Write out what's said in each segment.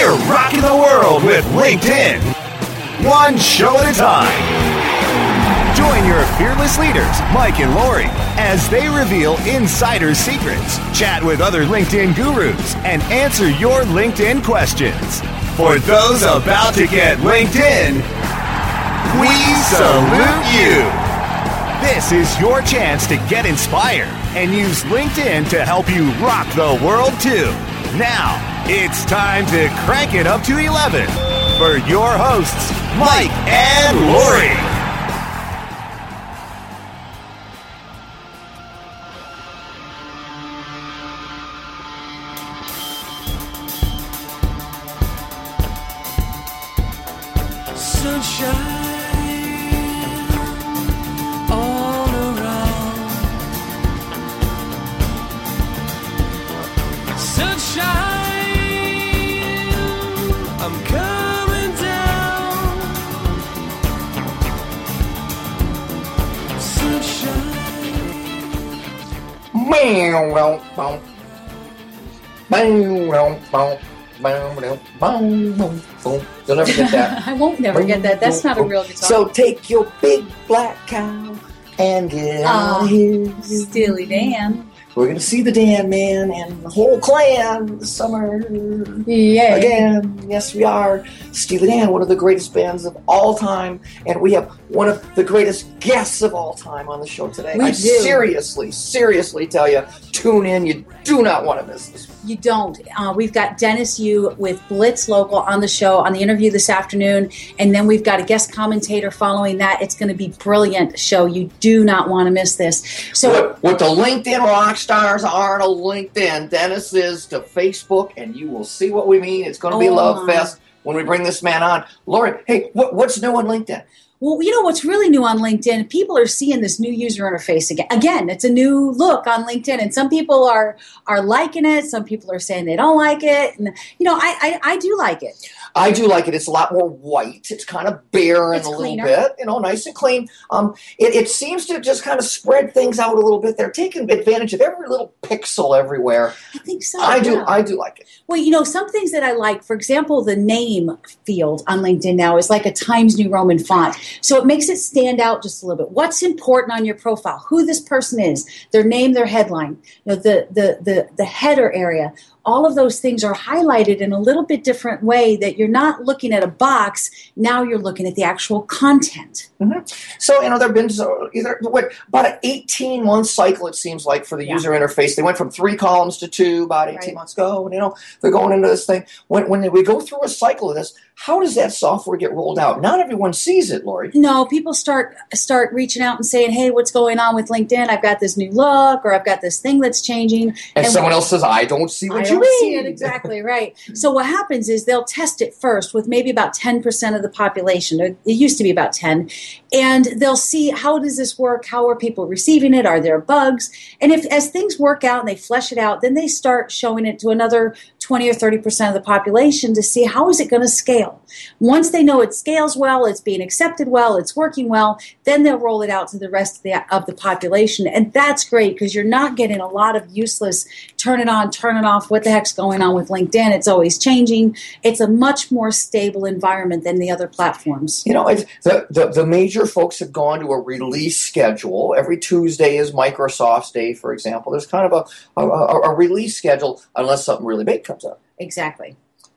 We're rocking the world with LinkedIn. One show at a time. Join your fearless leaders, Mike and Lori, as they reveal insider secrets, chat with other LinkedIn gurus, and answer your LinkedIn questions. For those about to get LinkedIn, we salute you. This is your chance to get inspired and use LinkedIn to help you rock the world too. Now, it's time to crank it up to 11 for your hosts, Mike and Lori. Sunshine You'll never get that. I won't never get that. That's not a real guitar. So take your big black cow and get out Ah, of here. Steely Dan. We're gonna see the Dan Man and the whole clan this summer Yeah. again. Yes, we are. Steely Dan, one of the greatest bands of all time, and we have one of the greatest guests of all time on the show today. We I do. seriously, seriously tell you, tune in. You do not want to miss this. You don't. Uh, we've got Dennis Yu with Blitz Local on the show on the interview this afternoon, and then we've got a guest commentator following that. It's going to be brilliant show. You do not want to miss this. So what, what the LinkedIn rock stars are to LinkedIn, Dennis is to Facebook, and you will see what we mean. It's going to be Oh, love fest when we bring this man on. Lori, hey, what, what's new on LinkedIn? Well, you know what's really new on LinkedIn? People are seeing this new user interface again. Again, it's a new look on LinkedIn, and some people are are liking it. Some people are saying they don't like it, and you know, I I, I do like it. I do like it. It's a lot more white. It's kind of bare and a cleaner. little bit, you know, nice and clean. Um, it, it seems to just kind of spread things out a little bit. They're taking advantage of every little pixel everywhere. I think so. I do. I do like it. Well, you know, some things that I like, for example, the name field on LinkedIn now is like a Times New Roman font. So it makes it stand out just a little bit. What's important on your profile? Who this person is, their name, their headline, you know, the the the, the header area. All of those things are highlighted in a little bit different way that you're not looking at a box. Now you're looking at the actual content. Mm-hmm. So you know, there've been so, either what about an eighteen month cycle. It seems like for the Yeah. user interface, they went from three columns to two about eighteen Right. months ago. And you know, they're going into this thing. When when we go through a cycle of this, how does that software get rolled out? Not everyone sees it, Lori. No, people start start reaching out and saying, "Hey, what's going on with LinkedIn? I've got this new look, or I've got this thing that's changing." And, And someone else says, "I don't see what Don't see it exactly right. So what happens is they'll test it first with maybe about ten percent of the population. It it used to be about ten, and they'll see how does this work? How are people receiving it? Are there bugs? And if as things work out and they flesh it out, then they start showing it to another twenty or thirty percent of the population to see how is it going to scale. Once they know it scales well, it's being accepted well, it's working well, then they'll roll it out to the rest of the of the population, and that's great because you're not getting a lot of useless turn it on, turn it off. What the heck's going on with LinkedIn? It's always changing. It's a much more stable environment than the other platforms. You know, the, the the major folks have gone to a release schedule. Every Tuesday is Microsoft's day, for example. There's kind of a, a, a release schedule unless something really big comes up. Exactly.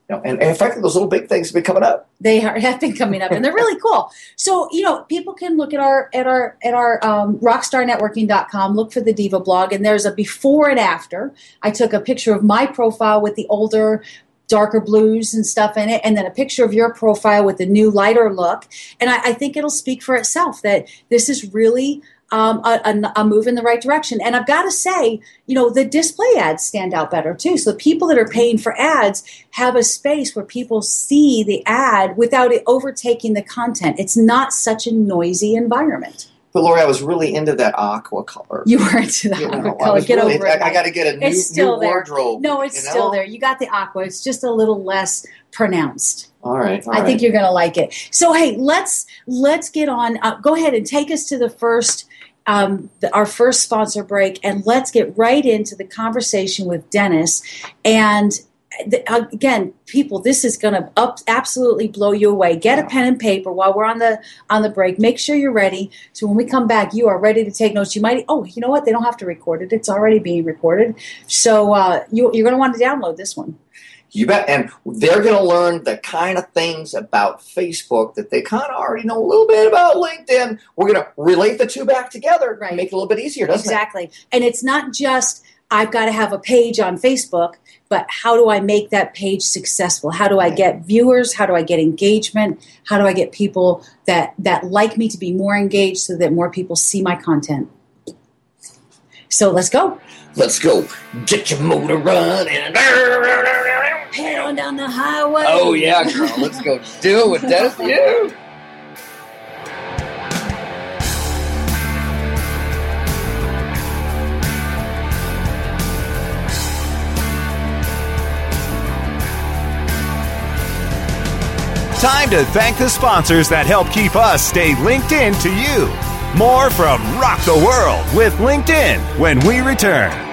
You know, and, and in fact, those little big things have been coming up. They are, have been coming up, and they're really cool. So you know, people can look at our at our at our um, rockstarnetworking.com. Look for the Diva blog, and there's a before and after. I took a picture of my profile with the older. Darker blues and stuff in it, and then a picture of your profile with the new lighter look. And I, I think it'll speak for itself that this is really um, a, a, move in the right direction. And I've got to say, you know, the display ads stand out better too. So the people that are paying for ads have a space where people see the ad without it overtaking the content. It's not such a noisy environment. But Lori, I was really into that aqua color. You were into the You aqua color. Get really- over it. I, I got to get a new, it's still new there. wardrobe. No, it's you know? still there. You got the aqua. It's just a little less pronounced. All right. all I right. think you're going to like it. So hey, let's let's get on. Uh, go ahead and take us to the first. Um, the, our first sponsor break, and let's get right into the conversation with Dennis. And th- again, people, this is going to up absolutely blow you away. Get a pen and paper while we're on the on the break. Make sure you're ready. So when we come back, you are ready to take notes. You might. Oh, you know what? They don't have to record it. It's already being recorded. So uh, you, you're going to want to download this one. You bet. And they're going to learn the kind of things about Facebook that they kind of already know a little bit about LinkedIn. We're going to relate the two back together Right. make it a little bit easier, doesn't exactly. And it's not just I've got to have a page on Facebook, but how do I make that page successful? How do I get viewers? How do I get engagement? How do I get people that that like me to be more engaged so that more people see my content? So let's go. Let's go. Get your motor running. Head on down the highway. Oh, yeah, girl. Let's go do it with Dennis. You. Time to thank the sponsors that help keep us stay linked in to you. More from Rock the World with LinkedIn when we return.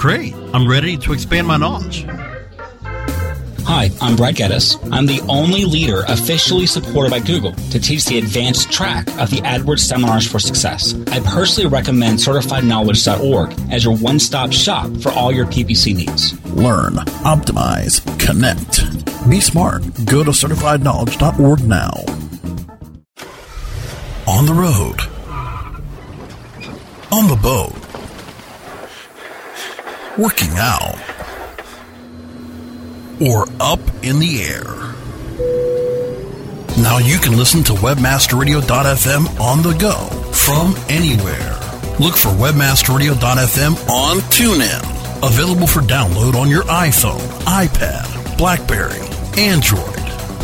Great. I'm ready to expand my knowledge. Hi, I'm Brad Geddes. I'm the only leader officially supported by Google to teach the advanced track of the AdWords Seminars for Success. I personally recommend CertifiedKnowledge.org as your one stop shop for all your PPC needs. Learn, optimize, connect. Be smart. Go to certifiedknowledge.org now. On the road. On the boat. Working out. Or up in the air. Now you can listen to webmasterradio.fm on the go from anywhere. Look for webmasterradio.fm on TuneIn. Available for download on your iPhone, iPad, Blackberry, Android,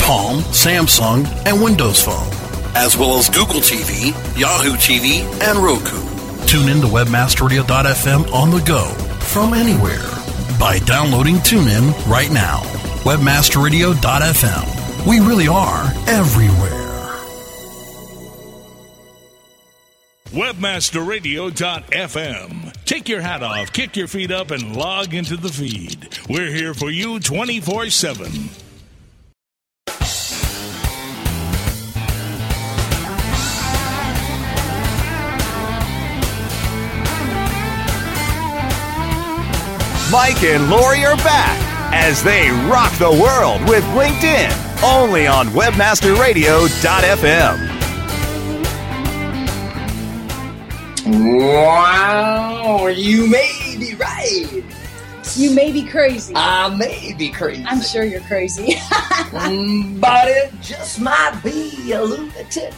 Palm, Samsung, and Windows Phone, as well as Google TV, Yahoo TV, and Roku. Tune in to webmasterradio.fm on the go from anywhere by downloading TuneIn right now. Webmasterradio.fm. We really are everywhere. Webmasterradio.fm. Take your hat off, kick your feet up, and log into the feed. We're here for you 24 7. Mike and Lori are back as they rock the world with LinkedIn only on webmasterradio.fm. Wow, you may be right. You may be crazy. I may be crazy. I'm sure you're crazy. Mm, but it just might be a lunatic.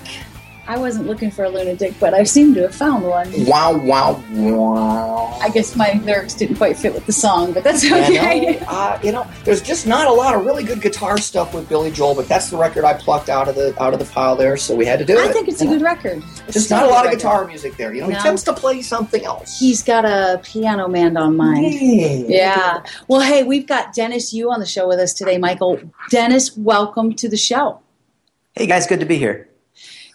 I wasn't looking for a lunatic, but I seem to have found one. Wow, wow, wow. I guess my lyrics didn't quite fit with the song, but that's You know, okay. uh, you know, there's just not a lot of really good guitar stuff with Billy Joel, but that's the record I plucked out of the out of the pile there, so we had to do it. I think it's a know. good record. It's Just not a lot of guitar record. music there. You know, No. he tends to play something else. He's got a piano man on mind. Hey. Yeah. Well, hey, we've got Dennis Yu on the show with us today, Michael. Dennis, welcome to the show. Hey guys, good to be here.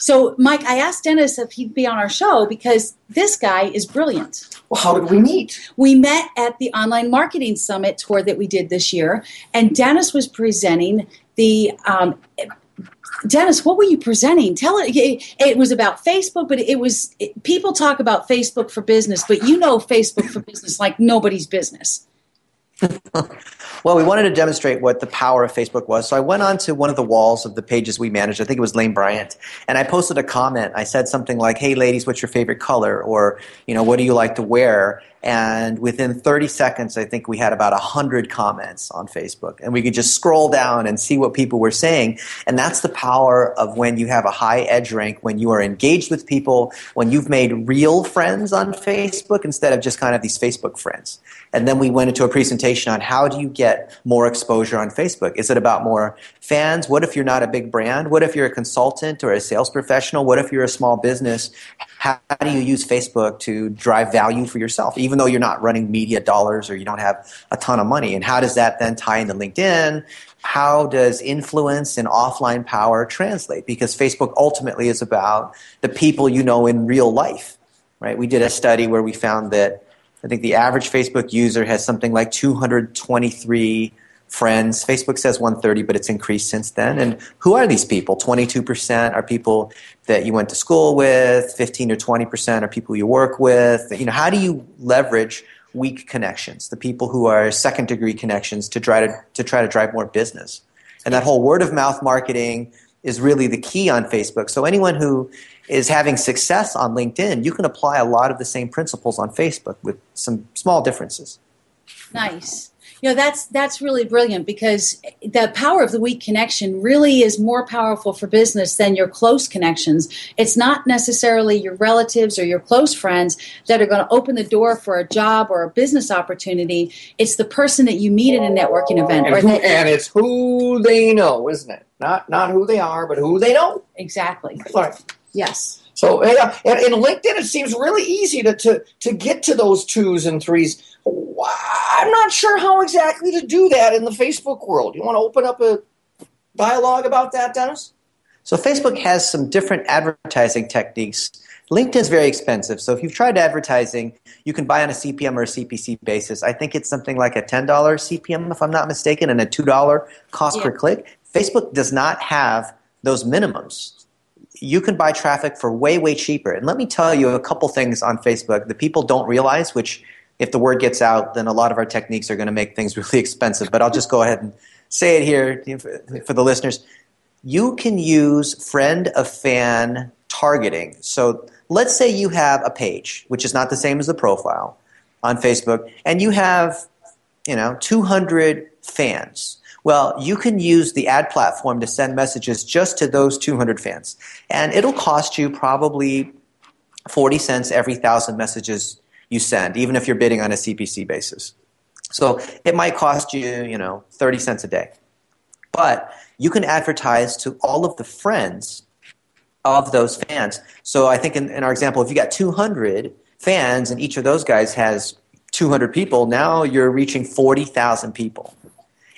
So, Mike, I asked Dennis if he'd be on our show because this guy is brilliant. Well, how did we meet? We met at the Online Marketing Summit tour that we did this year, and Dennis was presenting the. Um, Dennis, what were you presenting? Tell it. It, was about Facebook, but it was it, people talk about Facebook for business, but you know Facebook for business like nobody's business. Well, we wanted to demonstrate what the power of Facebook was. So I went on to one of the walls of the pages we managed. I think it was Lane Bryant. And I posted a comment. I said something like, Hey ladies, what's your favorite color? Or, you know, what do you like to wear? And within 30 seconds, I think we had about 100 comments on Facebook. And we could just scroll down and see what people were saying. And that's the power of when you have a high edge rank, when you are engaged with people, when you've made real friends on Facebook instead of just kind of these Facebook friends. And then we went into a presentation on how do you get more exposure on Facebook? Is it about more fans? What if you're not a big brand? What if you're a consultant or a sales professional? What if you're a small business? How do you use Facebook to drive value for yourself, even though you're not running media dollars or you don't have a ton of money? And how does that then tie into LinkedIn? How does influence and offline power translate? Because Facebook ultimately is about the people you know in real life, right? We did a study where we found that I think the average Facebook user has something like 223 friends. Facebook says 130, but it's increased since then. And who are these people? 22% are people that you went to school with, 15 or 20% are people you work with. You know, how do you leverage weak connections, the people who are second degree connections to try to, to try to drive more business? And that whole word of mouth marketing is really the key on Facebook. So anyone who is having success on LinkedIn, you can apply a lot of the same principles on Facebook with some small differences. Nice. You know that's that's really brilliant because the power of the weak connection really is more powerful for business than your close connections. It's not necessarily your relatives or your close friends that are going to open the door for a job or a business opportunity. It's the person that you meet at a networking event And, or who, that and it's who they know, isn't it? Not not who they are, but who they know. exactly. Right. Yes. So yeah, in LinkedIn, it seems really easy to, to to get to those twos and threes. I'm not sure how exactly to do that in the Facebook world. You want to open up a dialogue about that, Dennis? So Facebook has some different advertising techniques. LinkedIn's very expensive. So if you've tried advertising, you can buy on a CPM or a CPC basis. I think it's something like a $10 CPM, if I'm not mistaken, and a $2 cost per click. Facebook does not have those minimums. You can buy traffic for way, way cheaper. And let me tell you a couple things on Facebook that people don't realize, which if the word gets out, then a lot of our techniques are going to make things really expensive. But I'll just go ahead and say it here for the listeners you can use friend of fan targeting. So let's say you have a page, which is not the same as the profile on Facebook, and you have, you know, 200 fans. Well, you can use the ad platform to send messages just to those 200 fans. And it'll cost you probably 40 cents every thousand messages you send, even if you're bidding on a CPC basis. So it might cost you, you know, 30 cents a day. But you can advertise to all of the friends of those fans. So I think in, in our example, if you got 200 fans and each of those guys has 200 people, now you're reaching 40,000 people.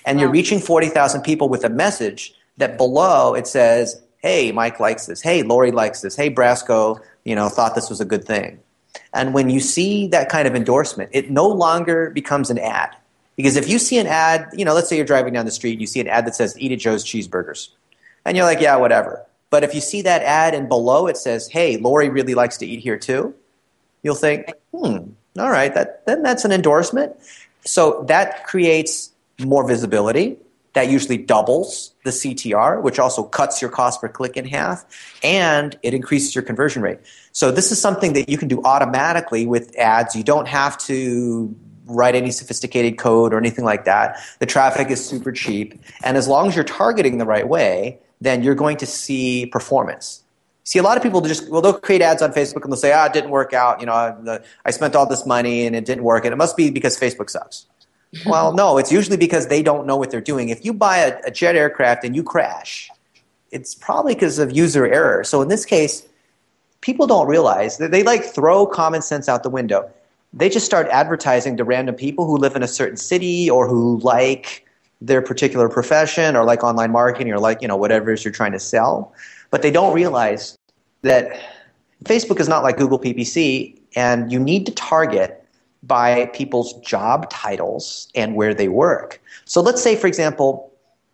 And you're reaching 40,000 people with a message that below it says, hey, Mike likes this. Hey, Lori likes this. Hey, Brasco, you know, thought this was a good thing. And when you see that kind of endorsement, it no longer becomes an ad. Because if you see an ad, you know, let's say you're driving down the street and you see an ad that says, eat at Joe's Cheeseburgers. And you're like, yeah, whatever. But if you see that ad and below it says, hey, Lori really likes to eat here too, you'll think, hmm, all right, that, then that's an endorsement. So that creates more visibility. That usually doubles the CTR, which also cuts your cost per click in half, and it increases your conversion rate. So this is something that you can do automatically with ads. You don't have to write any sophisticated code or anything like that. The traffic is super cheap, and as long as you're targeting the right way, then you're going to see performance. See, a lot of people just well, they'll create ads on Facebook and they'll say, "Ah, it didn't work out. You know, I, I spent all this money and it didn't work, and it must be because Facebook sucks." Well, no, it's usually because they don't know what they're doing. If you buy a, a jet aircraft and you crash, it's probably because of user error. So in this case, people don't realize that they like throw common sense out the window. They just start advertising to random people who live in a certain city or who like their particular profession or like online marketing or like, you know, whatever it is you're trying to sell. But they don't realize that Facebook is not like Google PPC and you need to target by people's job titles and where they work. So let's say, for example,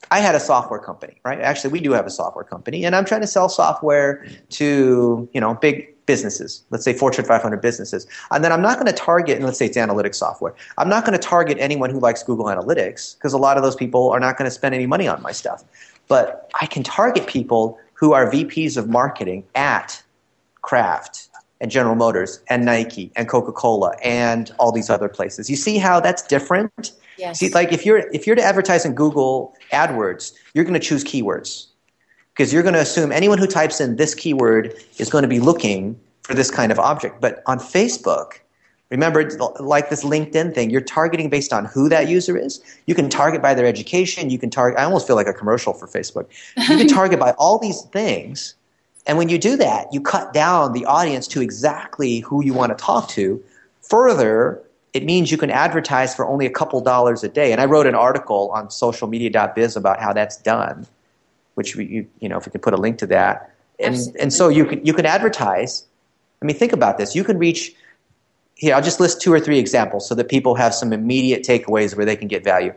I had a software company, right? Actually, we do have a software company, and I'm trying to sell software to you know big businesses. Let's say Fortune 500 businesses, and then I'm not going to target. And let's say it's analytics software. I'm not going to target anyone who likes Google Analytics because a lot of those people are not going to spend any money on my stuff. But I can target people who are VPs of marketing at Kraft and General Motors and Nike and Coca-Cola and all these other places. You see how that's different? Yes. See, like if you're if you're to advertise in Google AdWords, you're going to choose keywords because you're going to assume anyone who types in this keyword is going to be looking for this kind of object. But on Facebook, remember, like this LinkedIn thing, you're targeting based on who that user is. You can target by their education. You can target. I almost feel like a commercial for Facebook. You can target by all these things. And when you do that, you cut down the audience to exactly who you want to talk to. Further, it means you can advertise for only a couple dollars a day. And I wrote an article on socialmedia.biz about how that's done, which we, you, you know, if we can put a link to that. And, and so you can, you can advertise. I mean, think about this. You can reach, here, I'll just list two or three examples so that people have some immediate takeaways where they can get value.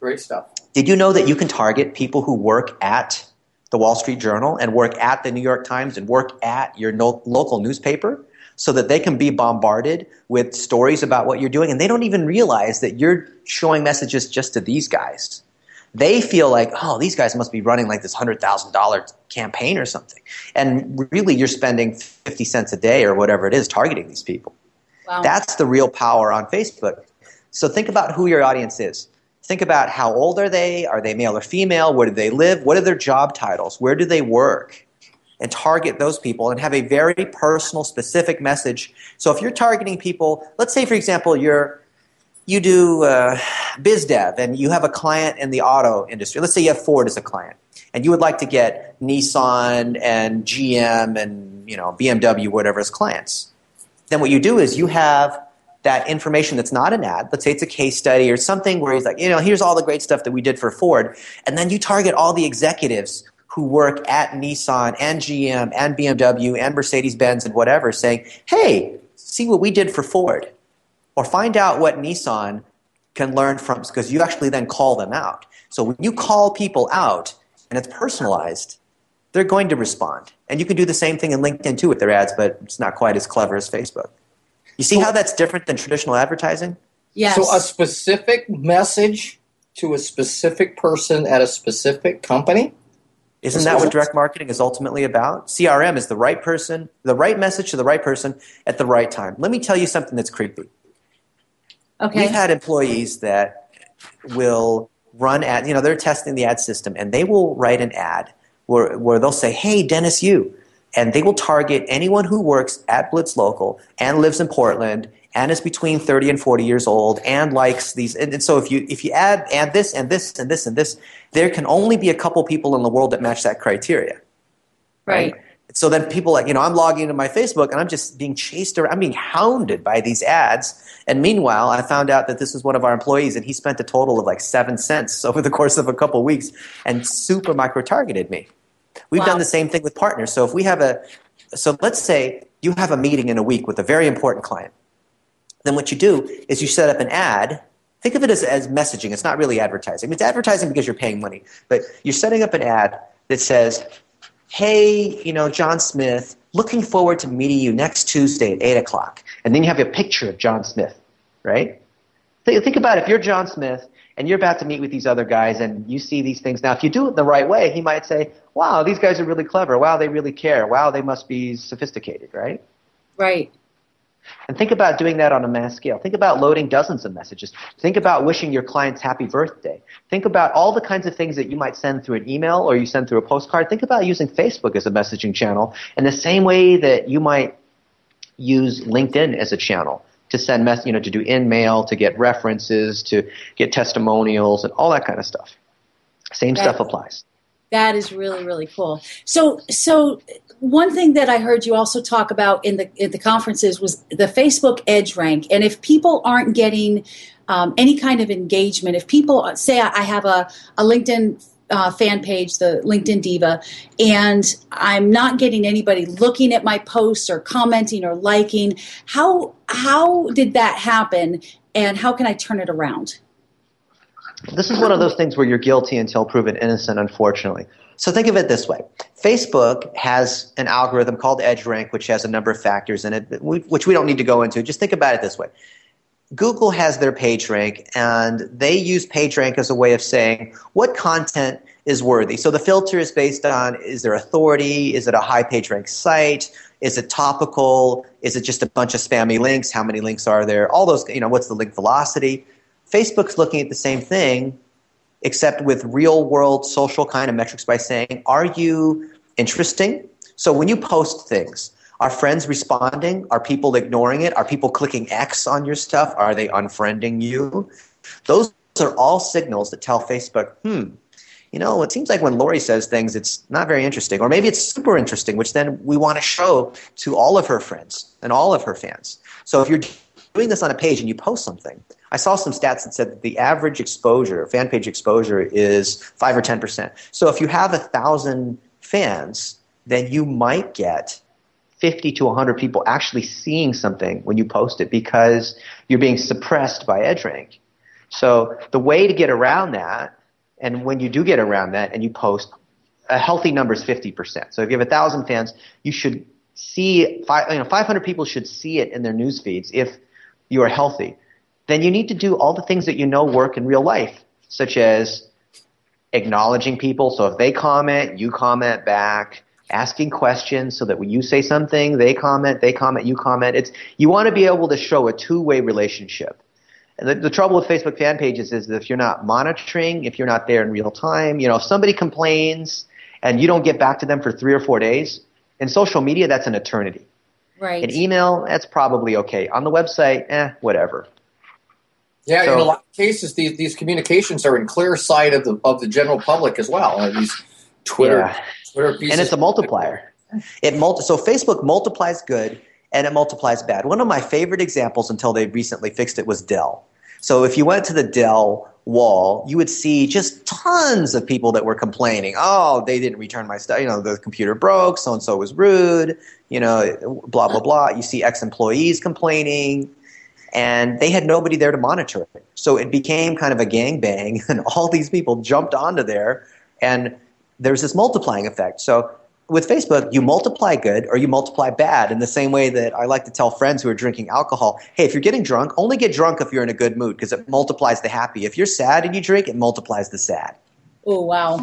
Great stuff. Did you know that you can target people who work at the Wall Street Journal and work at the New York Times and work at your no- local newspaper so that they can be bombarded with stories about what you're doing and they don't even realize that you're showing messages just to these guys. They feel like, oh, these guys must be running like this $100,000 campaign or something. And really, you're spending 50 cents a day or whatever it is targeting these people. Wow. That's the real power on Facebook. So think about who your audience is. Think about how old are they? Are they male or female? Where do they live? What are their job titles? Where do they work? And target those people and have a very personal, specific message. So if you're targeting people, let's say, for example, you're you do uh, biz dev and you have a client in the auto industry. Let's say you have Ford as a client, and you would like to get Nissan and GM and you know BMW, whatever as clients. Then what you do is you have that information that's not an ad. Let's say it's a case study or something where he's like, you know, here's all the great stuff that we did for Ford, and then you target all the executives who work at Nissan and GM and BMW and Mercedes Benz and whatever, saying, hey, see what we did for Ford or find out what Nissan can learn from because you actually then call them out. So when you call people out and it's personalized, they're going to respond. And you can do the same thing in LinkedIn too with their ads, but it's not quite as clever as Facebook. You see how that's different than traditional advertising? Yes. So a specific message to a specific person at a specific company. Isn't that what direct marketing is ultimately about? CRM is the right person, the right message to the right person at the right time. Let me tell you something that's creepy. okay. We've had employees that will run ad, you know, they're testing the ad system and they will write an ad where, where they'll say, hey, Dennis, you. And they will target anyone who works at Blitz Local and lives in Portland and is between 30 and 40 years old and likes these. And, and so if you, if you add, add this and this and this and this, there can only be a couple people in the world that match that criteria. right. So then people like, you know, I'm logging into my Facebook and I'm just being chased around, I'm being hounded by these ads. And meanwhile, I found out that this is one of our employees and he spent a total of like seven cents over the course of a couple of weeks and super micro targeted me. We've Wow. done the same thing with partners. So if we have a, so let's say you have a meeting in a week with a very important client. Then what you do is you set up an ad. Think of it as, as messaging. It's not really advertising. It's advertising because you're paying money. But you're setting up an ad that says, hey, you know, John Smith, looking forward to meeting you next Tuesday at 8 o'clock. And then you have a picture of John Smith, right? Think, think about if you're John Smith and you're about to meet with these other guys and you see these things. Now, if you do it the right way, he might say, wow, these guys are really clever. Wow, they really care. Wow, they must be sophisticated, right? Right. And think about doing that on a mass scale. Think about loading dozens of messages. Think about wishing your clients happy birthday. Think about all the kinds of things that you might send through an email or you send through a postcard. Think about using Facebook as a messaging channel in the same way that you might use LinkedIn as a channel to send mess, you know, to do in mail, to get references, to get testimonials, and all that kind of stuff. Same That- stuff applies. That is really really cool. So so one thing that I heard you also talk about in the in the conferences was the Facebook Edge rank, and if people aren't getting um, any kind of engagement, if people say I I have a a LinkedIn uh, fan page, the LinkedIn Diva, and I'm not getting anybody looking at my posts or commenting or liking, how how did that happen, and how can I turn it around? This is one of those things where you're guilty until proven innocent, unfortunately. So think of it this way Facebook has an algorithm called EdgeRank, which has a number of factors in it, which we don't need to go into. Just think about it this way Google has their PageRank, and they use PageRank as a way of saying what content is worthy. So the filter is based on is there authority? Is it a high PageRank site? Is it topical? Is it just a bunch of spammy links? How many links are there? All those, you know, what's the link velocity? Facebook's looking at the same thing, except with real world social kind of metrics by saying, are you interesting? So when you post things, are friends responding? Are people ignoring it? Are people clicking X on your stuff? Are they unfriending you? Those are all signals that tell Facebook, hmm, you know, it seems like when Lori says things, it's not very interesting. Or maybe it's super interesting, which then we want to show to all of her friends and all of her fans. So if you're doing this on a page and you post something, I saw some stats that said that the average exposure, fan page exposure, is 5 or 10%. So if you have a 1,000 fans, then you might get 50 to 100 people actually seeing something when you post it because you're being suppressed by EdgeRank. So the way to get around that, and when you do get around that and you post, a healthy number is 50%. So if you have 1,000 fans, you should see, you know, 500 people should see it in their news feeds if you are healthy. Then you need to do all the things that you know work in real life, such as acknowledging people. So if they comment, you comment back. Asking questions so that when you say something, they comment, they comment, you comment. It's you want to be able to show a two-way relationship. And the, the trouble with Facebook fan pages is that if you're not monitoring, if you're not there in real time, you know, if somebody complains and you don't get back to them for three or four days, in social media, that's an eternity. Right. An email, that's probably okay. On the website, eh, whatever. Yeah, So- in a lot of cases, these, these communications are in clear sight of the of the general public as well. These Twitter Yeah. And it's a multiplier. It multi- so Facebook multiplies good and it multiplies bad. One of my favorite examples until they recently fixed it was Dell. So if you went to the Dell wall, you would see just tons of people that were complaining. Oh, they didn't return my stuff. You know, the computer broke. So and so was rude. You know, blah blah blah. You see ex-employees complaining, and they had nobody there to monitor it. So it became kind of a gangbang, and all these people jumped onto there, and there's this multiplying effect. So with Facebook, you multiply good or you multiply bad in the same way that I like to tell friends who are drinking alcohol, hey, if you're getting drunk, only get drunk if you're in a good mood because it multiplies the happy. If you're sad and you drink, it multiplies the sad. Oh wow,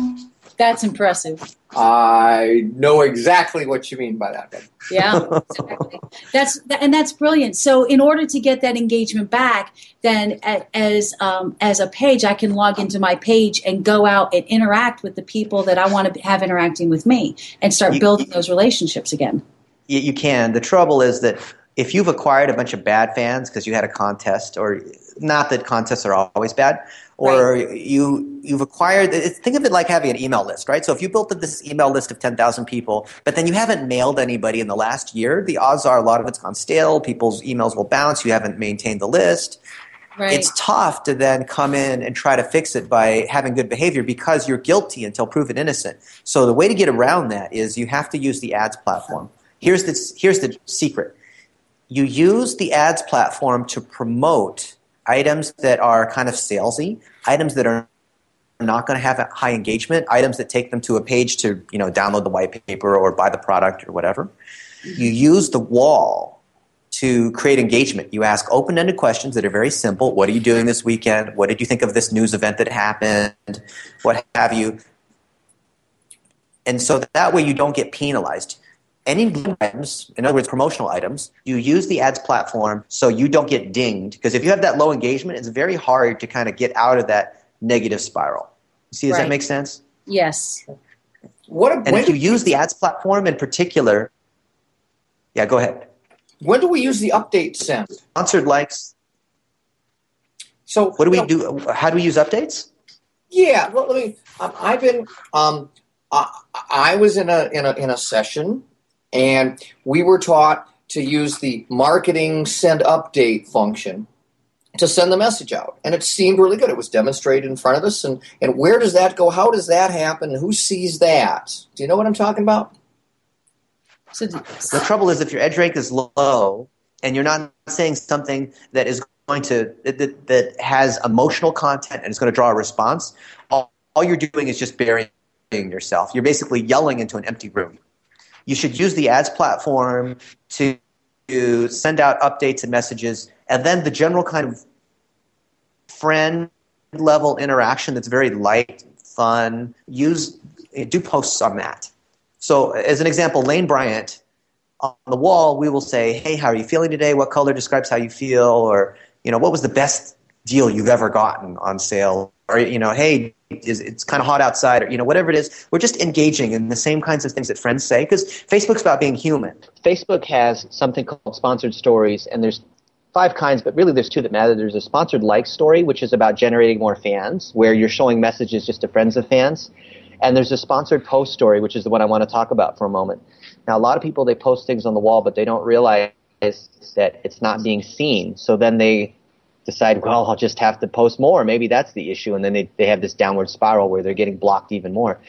that's impressive. I know exactly what you mean by that. Ben. Yeah, exactly. That's and that's brilliant. So, in order to get that engagement back, then a- as um, as a page, I can log into my page and go out and interact with the people that I want to have interacting with me, and start You- building those relationships again. You, you can. The trouble is that if you've acquired a bunch of bad fans because you had a contest, or not that contests are always bad, or you you've acquired. Think of it like having an email list, right? So if you built up this email list of ten thousand people, but then you haven't mailed anybody in the last year, the odds are a lot of it's gone stale. People's emails will bounce. You haven't maintained the list. Right. It's tough to then come in and try to fix it by having good behavior because you're guilty until proven innocent. So the way to get around that is you have to use the ads platform. Here's the, here's the secret. You use the ads platform to promote items that are kind of salesy, items that are not going to have a high engagement, items that take them to a page to, you know, download the white paper or buy the product or whatever. Mm-hmm. You use the wall to create engagement. You ask open ended questions that are very simple. What are you doing this weekend? What did you think of this news event that happened? What have you? And so that way you don't get penalized. Any items, in other words, promotional items, you use the ads platform so you don't get dinged. Because if you have that low engagement, it's very hard to kind of get out of that negative spiral. See, does Right. that make sense? Yes. What? And if you use the ads platform in particular, yeah, go ahead. When do we use the update send? Sponsored likes. So what do we do? How do we use updates? Yeah, well, let me. Um, I've been. Um, I, I was in a in a in a session, and we were taught to use the marketing send update function to send the message out, and it seemed really good. It was demonstrated in front of us, and and where does that go? How does that happen? Who sees that? Do you know what I'm talking about? So The trouble is, if your edge rank is low and you're not saying something that is going to that, that, that has emotional content and is going to draw a response, all, all you're doing is just burying yourself. You're basically yelling into an empty room. You should use the ads platform to, to send out updates and messages, and then the general kind of friend level interaction that's very light, fun. Use do posts on that. So, as an example, Lane Bryant on the wall, we will say, "Hey, how are you feeling today? What color describes how you feel?" Or, you know, what was the best deal you've ever gotten on sale? Or, you know, hey, is, it's kind of hot outside, or you know, whatever it is. We're just engaging in the same kinds of things that friends say because Facebook's about being human. Facebook has something called sponsored stories, and there's five kinds, but really there's two that matter. There's a sponsored like story, which is about generating more fans, where you're showing messages just to friends of fans. And there's a sponsored post story, which is the one I want to talk about for a moment. Now, a lot of people, they post things on the wall, but they don't realize that it's not being seen. So then they decide, well, I'll just have to post more. Maybe that's the issue. And then they, they have this downward spiral where they're getting blocked even more.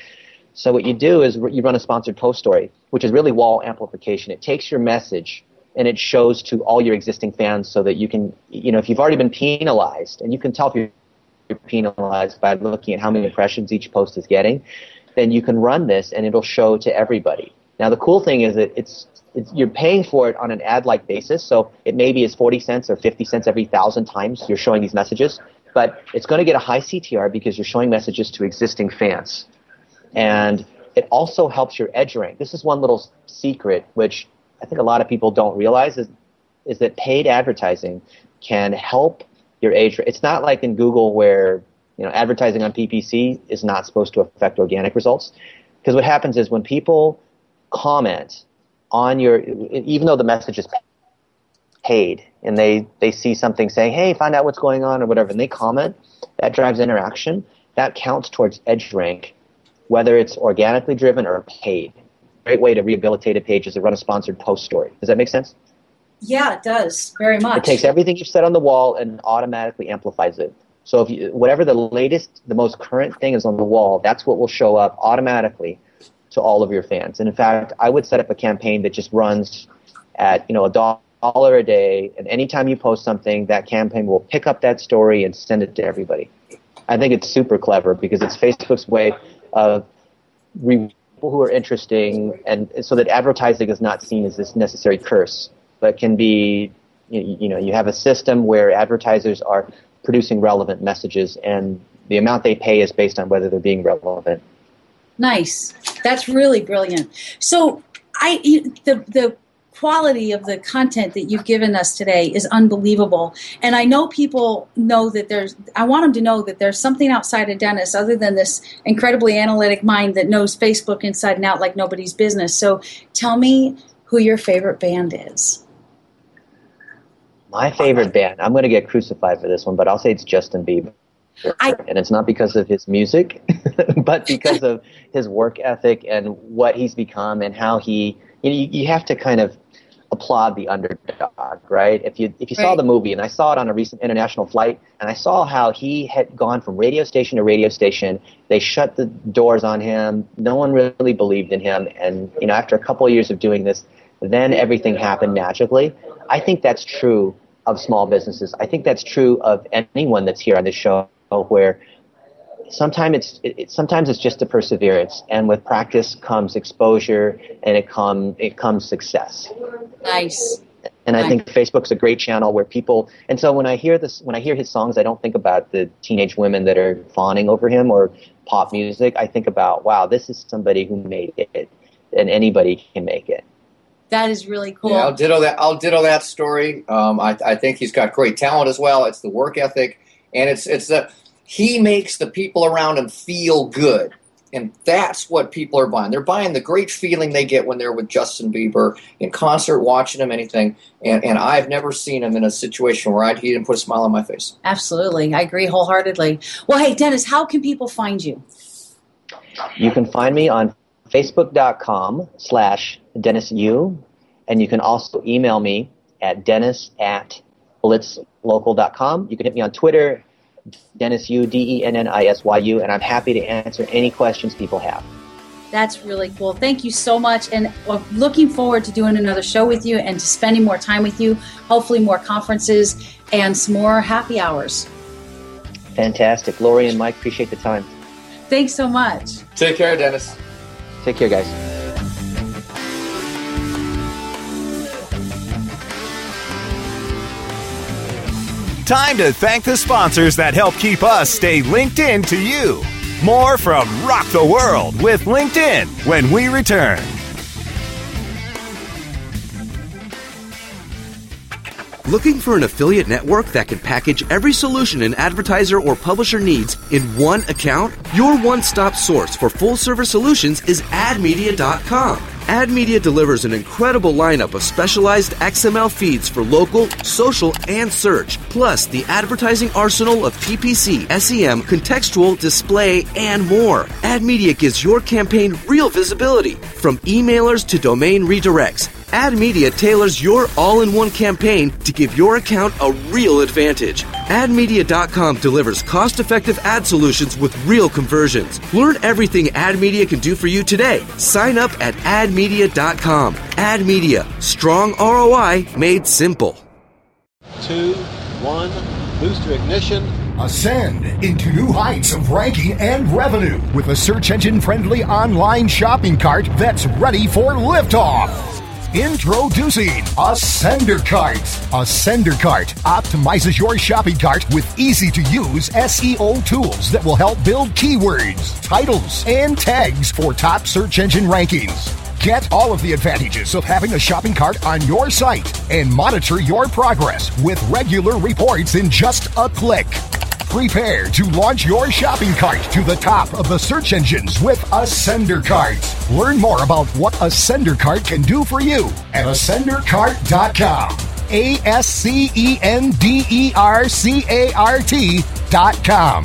So what you do is you run a sponsored post story, which is really wall amplification. It takes your message and it shows to all your existing fans so that you can, you know, if you've already been penalized, and you can tell if you're you're penalized by looking at how many impressions each post is getting, then you can run this and it'll show to everybody. Now the cool thing is that it's, it's you're paying for it on an ad-like basis, so it maybe is 40 cents or 50 cents every thousand times you're showing these messages, but it's going to get a high CTR because you're showing messages to existing fans. And it also helps your edge rank. This is one little secret which I think a lot of people don't realize is, is that paid advertising can help your age. It's not like in Google where you know advertising on PPC is not supposed to affect organic results. Because what happens is when people comment on your, even though the message is paid, and they they see something saying, "Hey, find out what's going on" or whatever, and they comment, that drives interaction. That counts towards edge rank, whether it's organically driven or paid. Great way to rehabilitate a page is to run a sponsored post story. Does that make sense? Yeah, it does very much. It takes everything you've said on the wall and automatically amplifies it. So if you, whatever the latest, the most current thing is on the wall, that's what will show up automatically to all of your fans. And in fact, I would set up a campaign that just runs at you know a dollar a day, and anytime you post something, that campaign will pick up that story and send it to everybody. I think it's super clever because it's Facebook's way of re- people who are interesting, and so that advertising is not seen as this necessary curse, but can be you, you know you have a system where advertisers are producing relevant messages, and the amount they pay is based on whether they're being relevant. Nice. That's really brilliant. So I the the quality of the content that you've given us today is unbelievable. And I know people know that there's I want them to know that there's something outside of Dennis other than this incredibly analytic mind that knows Facebook inside and out like nobody's business. So tell me who your favorite band is. My favorite band. I'm going to get crucified for this one, but I'll say it's Justin Bieber. And it's not because of his music, but because of his work ethic and what he's become and how he. You, know, you, you have to kind of applaud the underdog, right? If you if you saw the movie, and I saw it on a recent international flight, and I saw how he had gone from radio station to radio station. They shut the doors on him. No one really believed in him, and you know, after a couple of years of doing this, then everything happened magically. I think that's true of small businesses. I think that's true of anyone that's here on this show, where sometimes it's it, it- sometimes it's just a perseverance, and with practice comes exposure, and it come it comes success. Nice. And I Right. think Facebook's a great channel where people. And so when I hear this, when I hear his songs, I don't think about the teenage women that are fawning over him or pop music. I think about, wow, this is somebody who made it, and anybody can make it. That is really cool. Yeah, I'll ditto that. I'll ditto that story. Um, I, I think he's got great talent as well. It's the work ethic, and it's it's the he makes the people around him feel good, and that's what people are buying. They're buying the great feeling they get when they're with Justin Bieber in concert, watching him, anything. And and I've never seen him in a situation where I'd, he didn't put a smile on my face. Absolutely. I agree wholeheartedly. Well, hey, Dennis, how can people find you? You can find me on facebook.com slash Dennis Yu, and you can also email me at dennis at blitzlocal.com. You can hit me on Twitter, Dennis Yu, D E N N I S Y U, and I'm happy to answer any questions people have. That's really cool. Thank you so much. And uh, looking forward to doing another show with you and to spending more time with you, hopefully more conferences and some more happy hours. Fantastic. Lori and Mike, appreciate the time. Thanks so much. Take care, Dennis. Take care, guys. Time to thank the sponsors that help keep us stay linked in to you. More from Rock the World with LinkedIn when we return. Looking for an affiliate network that can package every solution an advertiser or publisher needs in one account? Your one stop source for full service solutions is admedia.com. AdMedia delivers an incredible lineup of specialized XML feeds for local, social, and search, plus the advertising arsenal of PPC, SEM, contextual, display, and more. AdMedia gives your campaign real visibility, from emailers to domain redirects. AdMedia tailors your all in one campaign to give your account a real advantage. AdMedia.com delivers cost effective ad solutions with real conversions. Learn everything AdMedia can do for you today. Sign up at AdMedia.com. AdMedia, strong ROI made simple. Two, one, booster ignition. Ascend into new heights of ranking and revenue with a search engine friendly online shopping cart that's ready for liftoff. Introducing Ascender Cart. Ascender Cart optimizes your shopping cart with easy to use SEO tools that will help build keywords, titles, and tags for top search engine rankings. Get all of the advantages of having a shopping cart on your site and monitor your progress with regular reports in just a click. Prepare to launch your shopping cart to the top of the search engines with Ascender Cart. Learn more about what Ascender Cart can do for you at ascendercart.com. A S C E N D E R C A R T.com.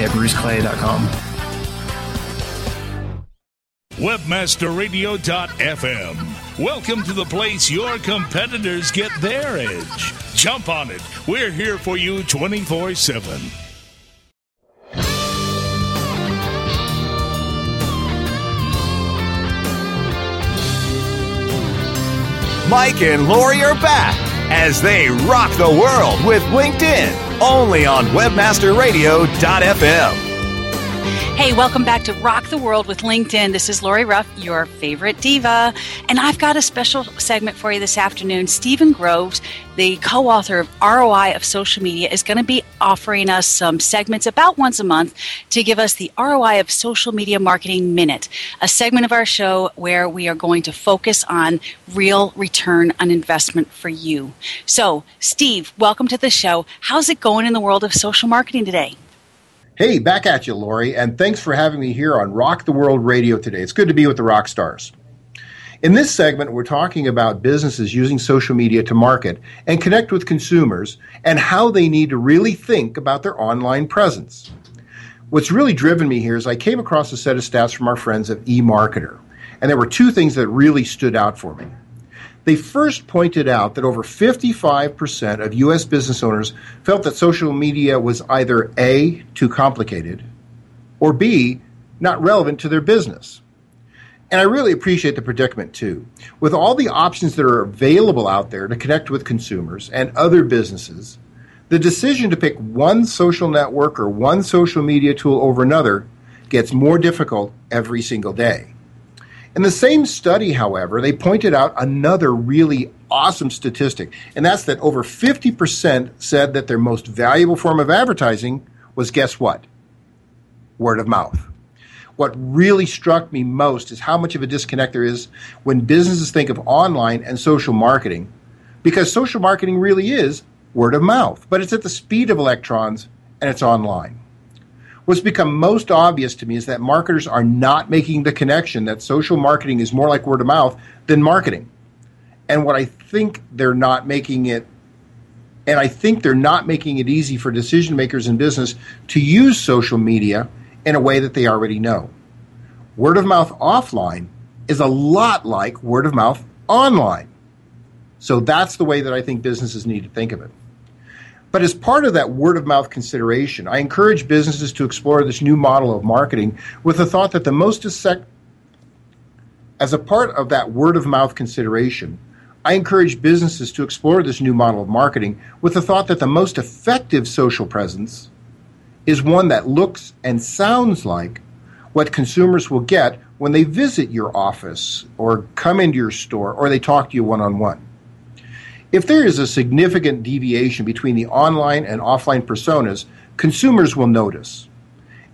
at bruceclay.com. Webmasterradio.fm. Welcome to the place your competitors get their edge. Jump on it. We're here for you 24 7. Mike and Lori are back as they rock the world with LinkedIn only on webmasterradio.fm. Hey, welcome back to Rock the World with LinkedIn. This is Lori Ruff, your favorite diva. And I've got a special segment for you this afternoon. Steven Groves, the co author of ROI of Social Media, is going to be offering us some segments about once a month to give us the ROI of Social Media Marketing Minute, a segment of our show where we are going to focus on real return on investment for you. So, Steve, welcome to the show. How's it going in the world of social marketing today? Hey, back at you, Lori, and thanks for having me here on Rock the World Radio today. It's good to be with the rock stars. In this segment, we're talking about businesses using social media to market and connect with consumers and how they need to really think about their online presence. What's really driven me here is I came across a set of stats from our friends at eMarketer, and there were two things that really stood out for me. They first pointed out that over 55% of U.S. business owners felt that social media was either A, too complicated, or B, not relevant to their business. And I really appreciate the predicament too. With all the options that are available out there to connect with consumers and other businesses, the decision to pick one social network or one social media tool over another gets more difficult every single day. In the same study, however, they pointed out another really awesome statistic, and that's that over 50% said that their most valuable form of advertising was guess what? Word of mouth. What really struck me most is how much of a disconnect there is when businesses think of online and social marketing, because social marketing really is word of mouth, but it's at the speed of electrons and it's online. What's become most obvious to me is that marketers are not making the connection that social marketing is more like word of mouth than marketing. And what I think they're not making it, and I think they're not making it easy for decision makers in business to use social media in a way that they already know. Word of mouth offline is a lot like word of mouth online. So that's the way that I think businesses need to think of it. But as part of that word of mouth consideration, I encourage businesses to explore this new model of marketing with the thought that the most as a part of that word of mouth consideration, I encourage businesses to explore this new model of marketing with the thought that the most effective social presence is one that looks and sounds like what consumers will get when they visit your office or come into your store or they talk to you one on one. If there is a significant deviation between the online and offline personas, consumers will notice.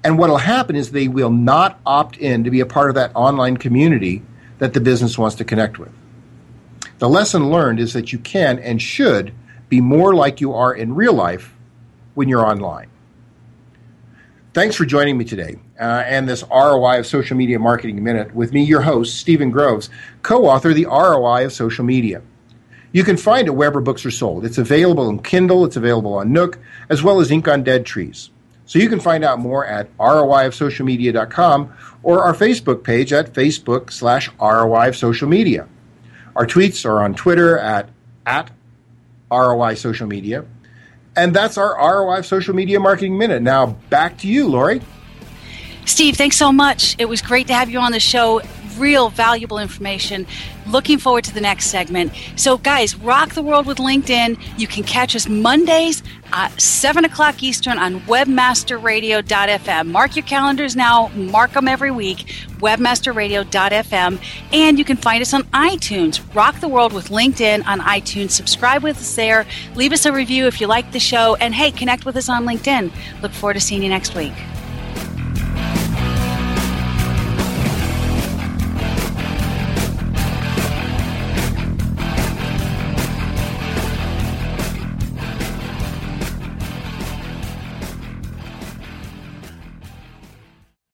And what will happen is they will not opt in to be a part of that online community that the business wants to connect with. The lesson learned is that you can and should be more like you are in real life when you're online. Thanks for joining me today uh, and this ROI of Social Media Marketing Minute with me, your host, Steven Groves, co author The ROI of Social Media. You can find it wherever books are sold. It's available in Kindle, it's available on Nook, as well as Ink on Dead Trees. So you can find out more at roiofsocialmedia.com or our Facebook page at Facebook slash ROI of Social Media. Our tweets are on Twitter at, at ROI Social Media. And that's our ROI Social Media Marketing Minute. Now back to you, Lori. Steve, thanks so much. It was great to have you on the show. Real valuable information. Looking forward to the next segment. So, guys, rock the world with LinkedIn. You can catch us Mondays at 7 o'clock Eastern on webmasterradio.fm. Mark your calendars now, mark them every week. Webmasterradio.fm. And you can find us on iTunes. Rock the world with LinkedIn on iTunes. Subscribe with us there. Leave us a review if you like the show. And hey, connect with us on LinkedIn. Look forward to seeing you next week.